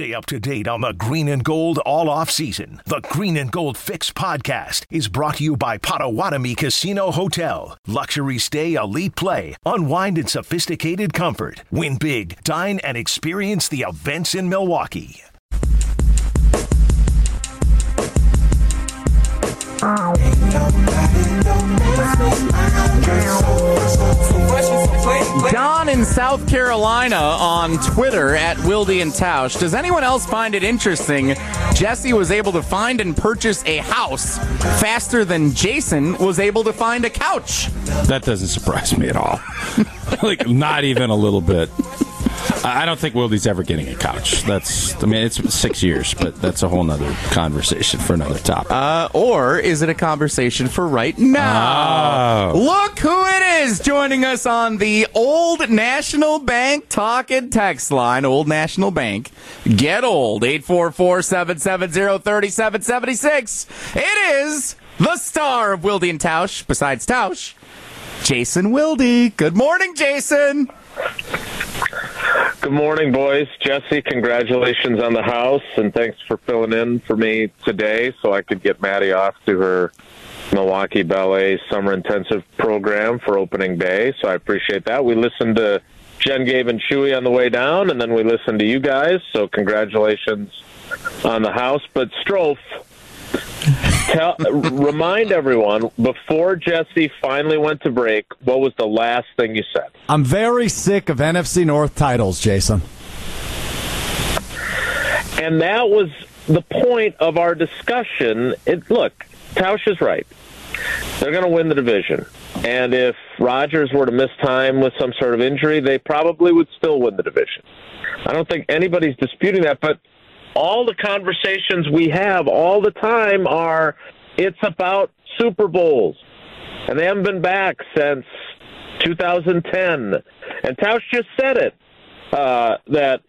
Stay up to date on the green and gold all off season. The Green and Gold Fix podcast is brought to you by Potawatomi Casino Hotel. Luxury stay, elite play, unwind in sophisticated comfort. Win big, dine, and experience the events in Milwaukee. Don in South Carolina on Twitter at Wildy and Tausch. Does anyone else find it interesting? Jesse was able to find and purchase a house faster than Jason was able to find a couch. That doesn't surprise me at all. like, not even a little bit. I don't think Wildy's ever getting a couch. That's, I mean, it's six years, but that's a whole nother conversation for another topic. Uh, or is it a conversation for right now? Oh. Look who it is joining us on the Old National Bank talk and text line. Old National Bank. Get old. 844 770 3776. It is the star of Wildy and Tausch, besides Tausch, Jason Wildy. Good morning, Jason. Good morning, boys. Jesse, congratulations on the house, and thanks for filling in for me today so I could get Maddie off to her Milwaukee Ballet Summer Intensive program for opening day. So I appreciate that. We listened to Jen, Gabe, and Chewy on the way down, and then we listened to you guys. So congratulations on the house. But Strofe, tell, remind everyone before Jesse finally went to break, what was the last thing you said? I'm very sick of NFC North titles, Jason. And that was the point of our discussion. It, look, Tausch is right. They're going to win the division. And if Rodgers were to miss time with some sort of injury, they probably would still win the division. I don't think anybody's disputing that, but all the conversations we have all the time are it's about Super Bowls. And they haven't been back since 2010. And Tausch just said it uh, that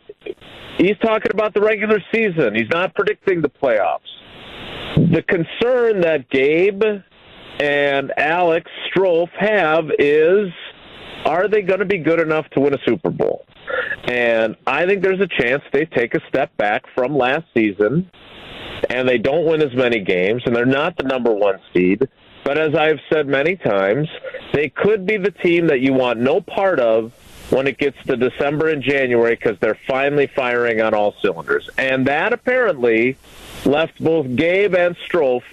he's talking about the regular season. He's not predicting the playoffs. The concern that Gabe and Alex Strofe have is are they going to be good enough to win a Super Bowl? And I think there's a chance they take a step back from last season and they don't win as many games and they're not the number one seed. But as I've said many times, they could be the team that you want no part of when it gets to December and January because they're finally firing on all cylinders. And that apparently left both Gabe and Strofe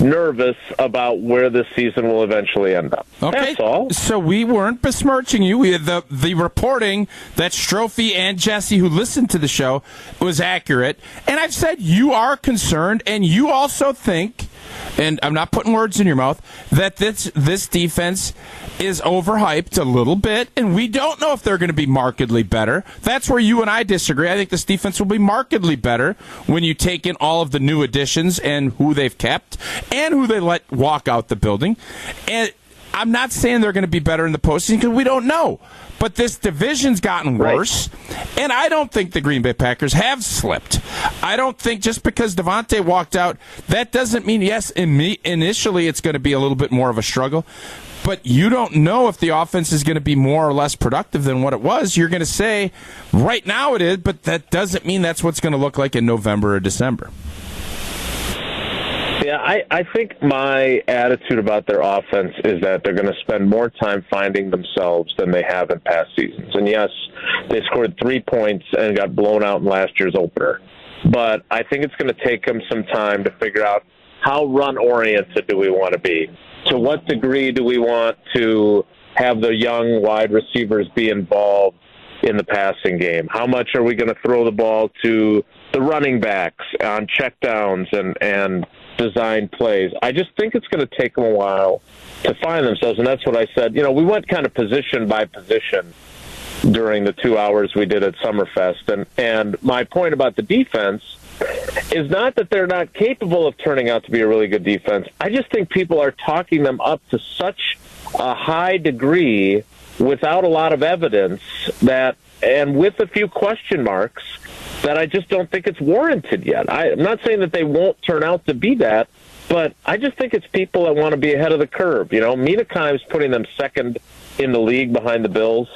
nervous about where this season will eventually end up. Okay. That's all. So we weren't besmirching you. We the the reporting that Strofe and Jesse, who listened to the show, was accurate. And I've said you are concerned, and you also think, and I'm not putting words in your mouth, that this this defense is overhyped a little bit, and we don't know if they're going to be markedly better. That's where you and I disagree. I think this defense will be markedly better when you take in all of the new additions and who they've kept and who they let walk out the building. And I'm not saying they're going to be better in the postseason because we don't know. But this division's gotten worse, and I don't think the Green Bay Packers have slipped. I don't think just because Davante walked out, that doesn't mean yes. In me, initially, it's going to be a little bit more of a struggle. But you don't know if the offense is going to be more or less productive than what it was. You're going to say, right now it is, but that doesn't mean that's what's going to look like in November or December. Yeah, I, I think my attitude about their offense is that they're going to spend more time finding themselves than they have in past seasons. And yes, they scored three points and got blown out in last year's opener. But I think it's going to take them some time to figure out how run oriented do we want to be? To what degree do we want to have the young wide receivers be involved in the passing game? How much are we going to throw the ball to the running backs on checkdowns and and design plays? I just think it's going to take them a while to find themselves, and that's what I said. You know, we went kind of position by position during the two hours we did at Summerfest, and and my point about the defense is not that they're not capable of turning out to be a really good defense. I just think people are talking them up to such a high degree without a lot of evidence that, and with a few question marks, that I just don't think it's warranted yet. I, I'm not saying that they won't turn out to be that, but I just think it's people that want to be ahead of the curve. You know, Mina Kimes putting them second in the league behind the Bills.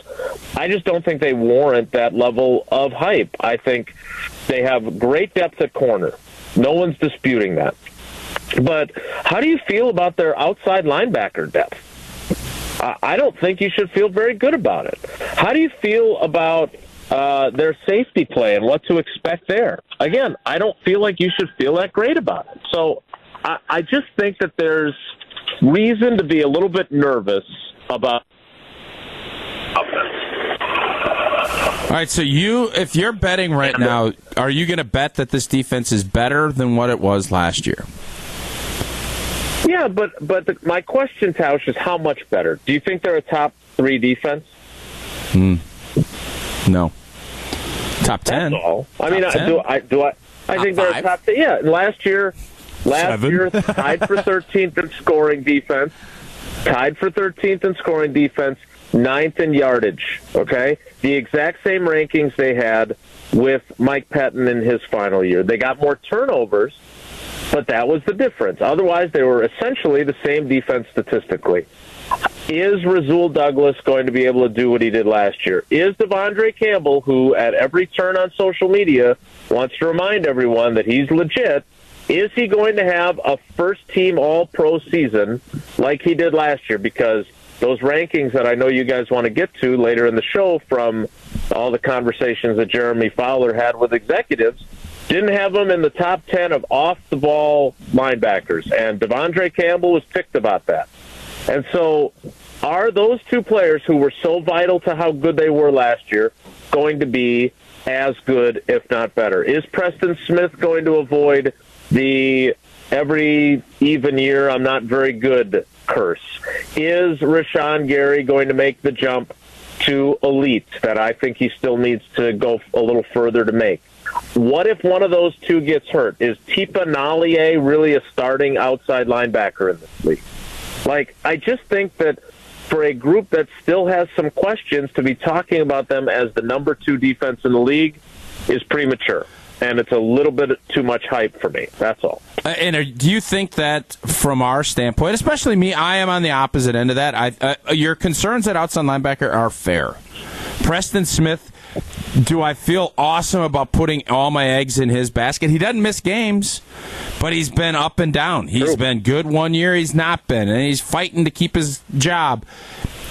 I just don't think they warrant that level of hype. I think they have great depth at corner. No one's disputing that. But how do you feel about their outside linebacker depth? I don't think you should feel very good about it. How do you feel about uh, their safety play and what to expect there? Again, I don't feel like you should feel that great about it. So I, I just think that there's reason to be a little bit nervous about All right, so you, if you're betting right now, are you going to bet that this defense is better than what it was last year? Yeah, but but the, my question, Tausch, is how much better? Do you think they're a top three defense? Hmm. No. Top ten. That's all. I mean, I, do I do I? I Top think they're five? top. Yeah, last year, last Seven. year tied for 13th in scoring defense, tied for 13th in scoring defense, ninth in yardage. Okay, the exact same rankings they had with Mike Pettine in his final year. They got more turnovers, but that was the difference. Otherwise, they were essentially the same defense statistically. Is Rasul Douglas going to be able to do what he did last year? Is De'Vondre Campbell, who at every turn on social media wants to remind everyone that he's legit, is he going to have a first team all pro season like he did last year? Because those rankings that I know you guys want to get to later in the show from all the conversations that Jeremy Fowler had with executives didn't have him in the top 10 of off the ball linebackers. And De'Vondre Campbell was picked about that. And so, are those two players who were so vital to how good they were last year going to be as good, if not better? Is Preston Smith going to avoid the every even year I'm not very good curse? Is Rashan Gary going to make the jump to elite that I think he still needs to go a little further to make? What if one of those two gets hurt? Is Tipa Galeai really a starting outside linebacker in this league? Like, I just think that for a group that still has some questions, to be talking about them as the number two defense in the league is premature. And it's a little bit too much hype for me. That's all. Uh, And are, do you think that, from our standpoint, especially me, I am on the opposite end of that. I, uh, your concerns at outside linebacker are fair. Preston Smith, do I feel awesome about putting all my eggs in his basket? He doesn't miss games, but he's been up and down. He's True. been good one year, he's not been, and he's fighting to keep his job.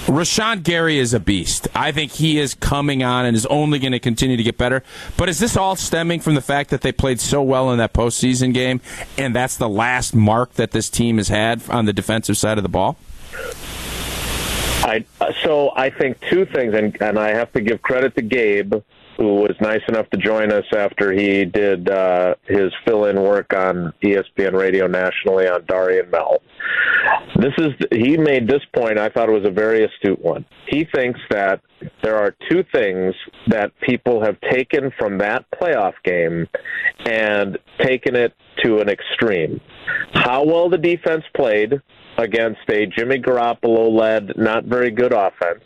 Rashan Gary is a beast. I think he is coming on and is only going to continue to get better. But is this all stemming from the fact that they played so well in that postseason game, and that's the last mark that this team has had on the defensive side of the ball? I so I think two things, and and I have to give credit to Gabe, who was nice enough to join us after he did uh, his fill-in work on ESPN Radio nationally on Darian Mel. This is he made this point. I thought it was a very astute one. He thinks that there are two things that people have taken from that playoff game and taken it to an extreme. How well the defense played against a Jimmy Garoppolo led, not very good offense.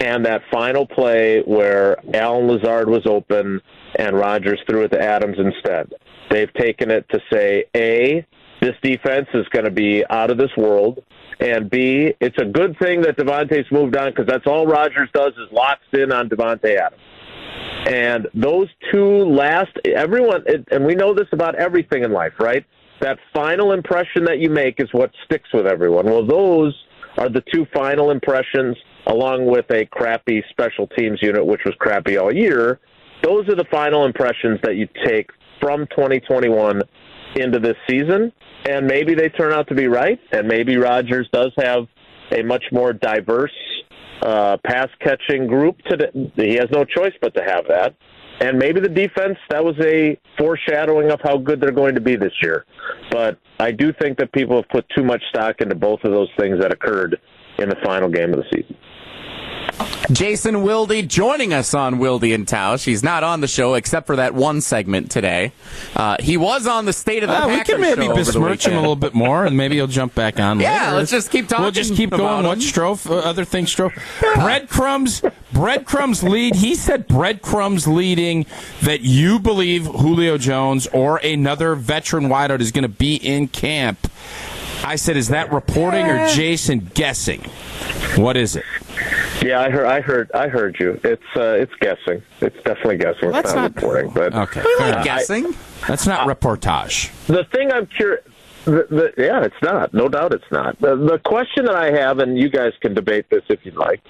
And that final play where Allen Lazard was open and Rodgers threw it to Adams instead. They've taken it to say, A, this defense is going to be out of this world. And B, it's a good thing that Davante's moved on because that's all Rodgers does is locks in on Devontae Adams. And those two last, everyone, and we know this about everything in life, right? That final impression that you make is what sticks with everyone. Well, those are the two final impressions, along with a crappy special teams unit, which was crappy all year. Those are the final impressions that you take from 2021 into this season. And maybe they turn out to be right. And maybe Rodgers does have a much more diverse uh, pass catching group. Today. he has no choice but to have that. And maybe the defense that was a foreshadowing of how good they're going to be this year. But I do think that people have put too much stock into both of those things that occurred in the final game of the season. Jason Wilde joining us on Wilde and Tausch. He's not on the show except for that one segment today. Uh, he was on the State of the Uh, we can maybe besmirch him a little bit more, and maybe he'll jump back on. Yeah, later. let's just keep talking. We'll just keep going. What. Strofe? Uh, other things, Strofe. Breadcrumbs. Breadcrumbs lead. He said breadcrumbs leading that you believe Julio Jones or another veteran wideout is going to be in camp. I said, is that reporting or Jason guessing? What is it? Yeah, I heard. I heard. I heard you. It's uh, it's guessing. It's definitely guessing. That's it's not, not- reporting. But Okay. We fair like enough. guessing. That's not reportage. the thing I'm curious. The, the, yeah, it's not. No doubt, it's not. The, the question that I have, and you guys can debate this if you'd like,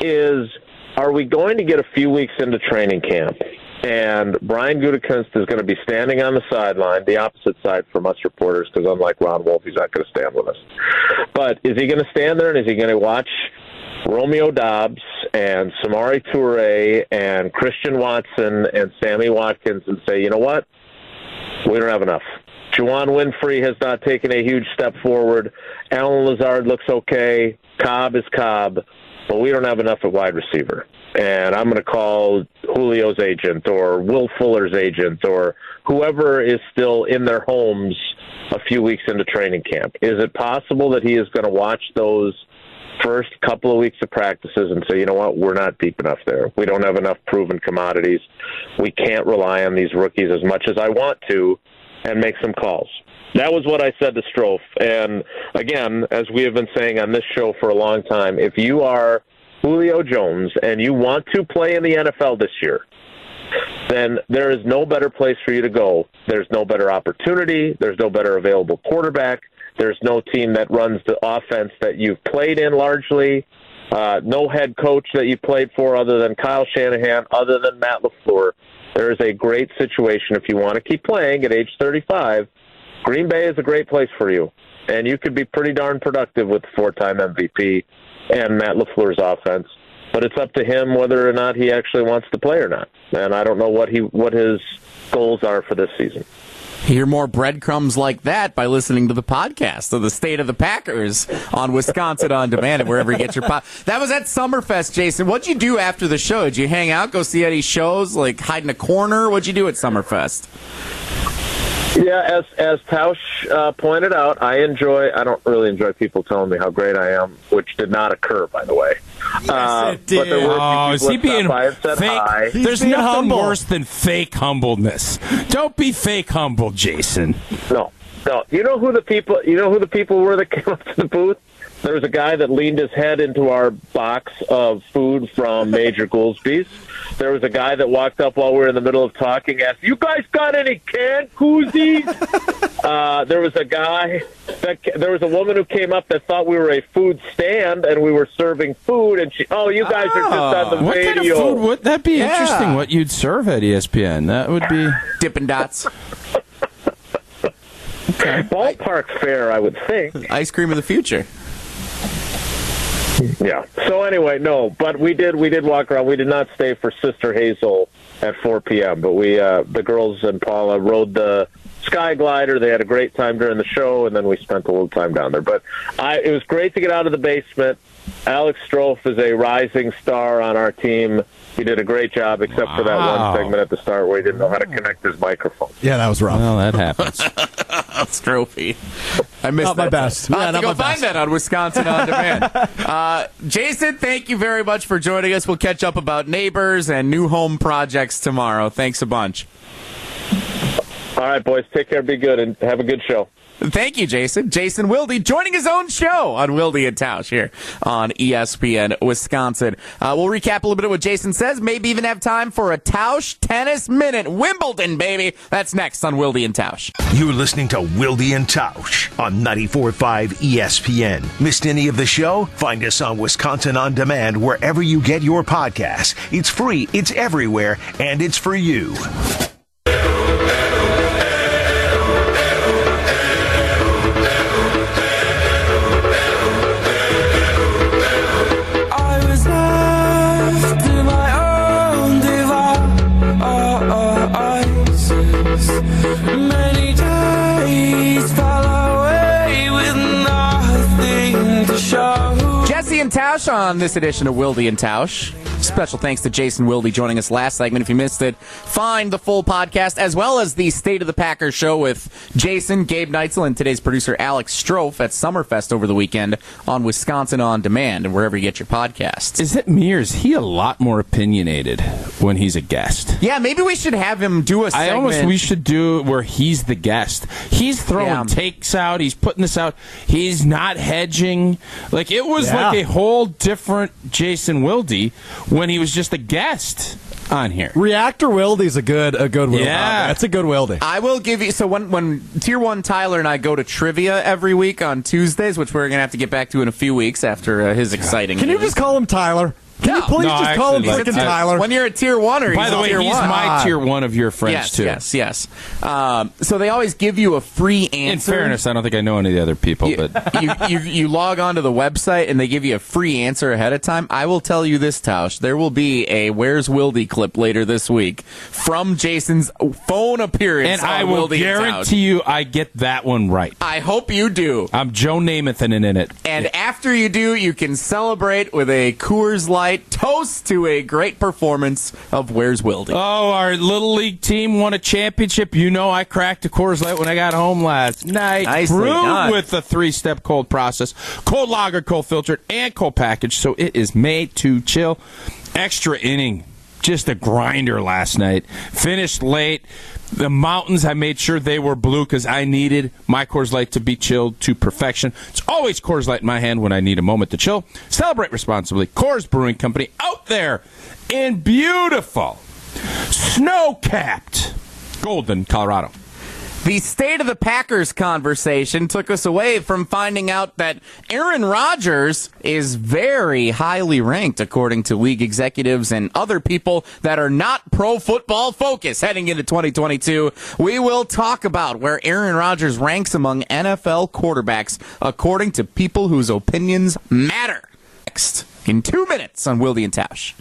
is: Are we going to get a few weeks into training camp, and Brian Gutekunst is going to be standing on the sideline, the opposite side from us reporters, because unlike Ron Wolf, he's not going to stand with us. But is he going to stand there and is he going to watch Romeo Doubs and Samori Toure and Christian Watson and Sammy Watkins and say, you know what? We don't have enough. Juwann Winfree has not taken a huge step forward. Allen Lazard looks okay. Cobb is Cobb, but we don't have enough at wide receiver. And I'm going to call Julio's agent or Will Fuller's agent or whoever is still in their homes a few weeks into training camp. Is it possible that he is going to watch those first couple of weeks of practices and say, you know what, we're not deep enough there. We don't have enough proven commodities. We can't rely on these rookies as much as I want to and make some calls. That was what I said to Strofe. And again, as we have been saying on this show for a long time, if you are Julio Jones and you want to play in the NFL this year, then there is no better place for you to go. There's no better opportunity. There's no better available quarterback. There's no team that runs the offense that you've played in largely. Uh, no head coach that you played for other than Kyle Shanahan, other than Matt LaFleur. There is a great situation if you want to keep playing at age 35. Green Bay is a great place for you, and you could be pretty darn productive with the four-time MVP and Matt LaFleur's offense. But it's up to him whether or not he actually wants to play or not. And I don't know what he what his goals are for this season. Hear more breadcrumbs like that by listening to the podcast of the State of the Packers on Wisconsin on Demand and wherever you get your pod. That was at Summerfest, Jason. What'd you do after the show? Did you hang out, go see any shows, like hide in a corner? What'd you do at Summerfest? Yeah, as as Tausch uh, pointed out, I enjoy. I don't really enjoy people telling me how great I am, which did not occur, by the way. Uh, it did. But there were Oh, is he being by and said hi. fake? There's being nothing humble. worse than fake humbleness. Don't be fake humble, Jason. No, no. You know who the people? You know who the people were that came up to the booth? There was a guy that leaned his head into our box of food from Major Goolsby's. There was a guy that walked up while we were in the middle of talking, asked, "You guys got any canned koozies?" uh, there was a guy that there was a woman who came up that thought we were a food stand and we were serving food, and she, "Oh, you guys are just on the way. What kind of food would that be Yeah. interesting? What you'd serve at ESPN? That would be. Dippin' Dots, okay. Ballpark fair, I would think. ice cream of the future. Yeah. So anyway, no, but we did we did walk around. We did not stay for Sister Hazel at 4 p.m. But we uh, the girls and Paula rode the Sky Glider. They had a great time during the show, and then we spent a little time down there. But I, it was great to get out of the basement. Alex Strofe is a rising star on our team. He did a great job, except for that one segment at the start where he didn't know how to connect his microphone. Yeah, that was rough. Well, that happens. Trophy. I missed Not my that. best. I'll Yeah, have to go find best. that on Wisconsin on Demand. uh, Jason, thank you very much for joining us. We'll catch up about neighbors and new home projects tomorrow. Thanks a bunch. All right, boys, take care, be good, and have a good show. Thank you, Jason. Jason Wilde joining his own show on Wilde and Tausch here on ESPN Wisconsin. Uh, we'll recap a little bit of what Jason says, maybe even have time for a Tausch Tennis Minute. Wimbledon, baby. That's next on Wilde and Tausch. You're listening to Wilde and Tausch on 94.5 ESPN. Missed any of the show? Find us on Wisconsin On Demand wherever you get your podcasts. It's free, it's everywhere, and it's for you. On this edition of Wildy and Tausch. Special thanks to Jason Wilde joining us last segment. If you missed it, find the full podcast as well as the State of the Packers show with Jason, Gabe Neitzel, and today's producer Alex Strofe at Summerfest over the weekend on Wisconsin On Demand and wherever you get your podcasts. Is it me or is he a lot more opinionated when he's a guest? yeah, maybe we should have him do a I segment. almost we should do where he's the guest. He's throwing Yeah. takes out. He's putting this out. He's not hedging. Like it was Yeah. like a whole different Jason Wilde when he was just a guest on here. Reactor Wildy's a good a good Wildy. Yeah. That's a good Wildy. I will give you so when when Tier One Tyler and I go to trivia every week on Tuesdays, which we're gonna have to get back to in a few weeks after uh, his exciting. Can you just call him Tyler? Can you No. please No, just call him actually, freaking like- Tyler? when you're a Tier One or By he's the way, tier he's one? my tier one of your friends yes, too. yes, yes. Um, so they always give you a free answer. In fairness, I don't think I know any of the other people, you, but you, you you log onto the website and they give you a free answer ahead of time. I will tell you this, Tausch. There will be a "Where's Wildy" clip later this week from Jason's phone appearance. and on I will Wildy and Tausch. guarantee you I get that one right. I hope you do. I'm Joe Namath and in it. And after you do, you can celebrate with a Coors Light toast to a great performance of Where's Wildy. Oh, our little league team won a championship. You know, I cracked a Coors Light when I got home last night. Nicely Brewed done. with the three-step cold process: cold lager, cold filtered, and cold packaged. So it is made to chill. Extra inning, just a grinder last night. Finished late. The mountains, I made sure they were blue because I needed my Coors Light to be chilled to perfection. It's always Coors Light in my hand when I need a moment to chill. Celebrate responsibly. Coors Brewing Company out there in beautiful, snow capped Golden, Colorado. The state of the Packers conversation took us away from finding out that Aaron Rodgers is very highly ranked, according to league executives and other people that are not pro football focused heading into 2022. We will talk about where Aaron Rodgers ranks among NFL quarterbacks, according to people whose opinions matter. Next, in two minutes on Wildy and Tausch.